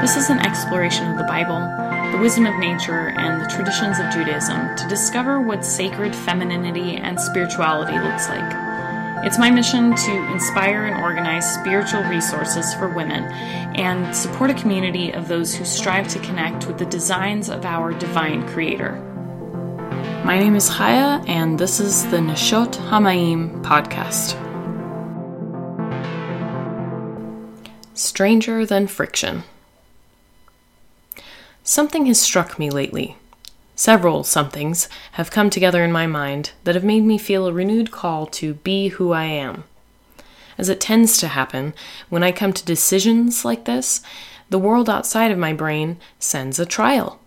This is an exploration of the Bible, the wisdom of nature, and the traditions of Judaism to discover what sacred femininity and spirituality looks like. It's my mission to inspire and organize spiritual resources for women and support a community of those who strive to connect with the designs of our divine Creator. My name is Chaya, and this is the Neshot HaMayim podcast. Stranger than friction. Something has struck me lately. Several somethings have come together in my mind that have made me feel a renewed call to be who I am. As it tends to happen, when I come to decisions like this, the world outside of my brain sends a trial.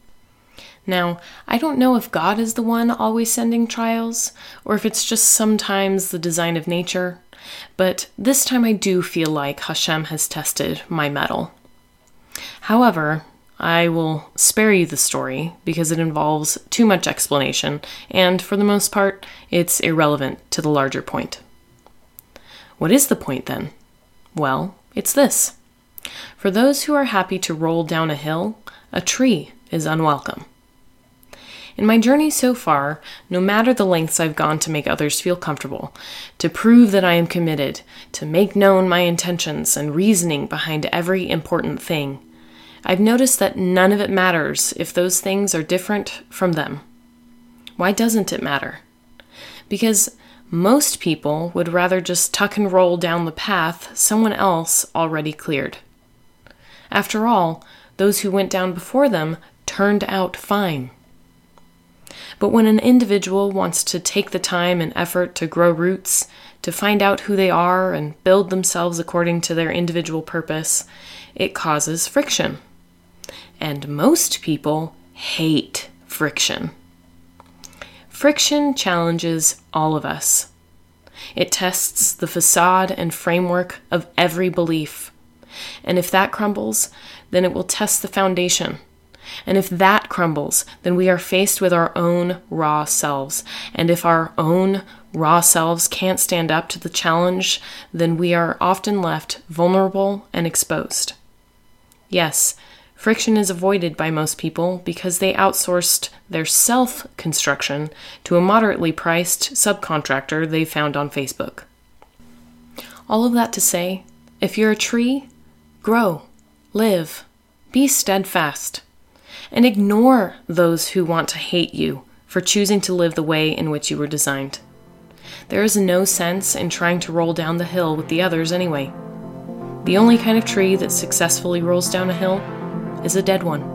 Now, I don't know if God is the one always sending trials, or if it's just sometimes the design of nature, but this time I do feel like Hashem has tested my mettle. However, I will spare you the story because it involves too much explanation, and for the most part, it's irrelevant to the larger point. What is the point then? Well, it's this. For those who are happy to roll down a hill, a tree is unwelcome. In my journey so far, no matter the lengths I've gone to make others feel comfortable, to prove that I am committed, to make known my intentions and reasoning behind every important thing, I've noticed that none of it matters if those things are different from them. Why doesn't it matter? Because most people would rather just tuck and roll down the path someone else already cleared. After all, those who went down before them turned out fine. But when an individual wants to take the time and effort to grow roots, to find out who they are and build themselves according to their individual purpose, it causes friction and most people hate friction. Friction challenges all of us. It tests the facade and framework of every belief. And if that crumbles, then it will test the foundation. And if that crumbles, then we are faced with our own raw selves. And if our own raw selves can't stand up to the challenge, then we are often left vulnerable and exposed. Yes, Friction is avoided by most people because they outsourced their self construction to a moderately priced subcontractor they found on Facebook. All of that to say, if you're a tree, grow, live, be steadfast, and ignore those who want to hate you for choosing to live the way in which you were designed. There is no sense in trying to roll down the hill with the others anyway. The only kind of tree that successfully rolls down a hill is a dead one.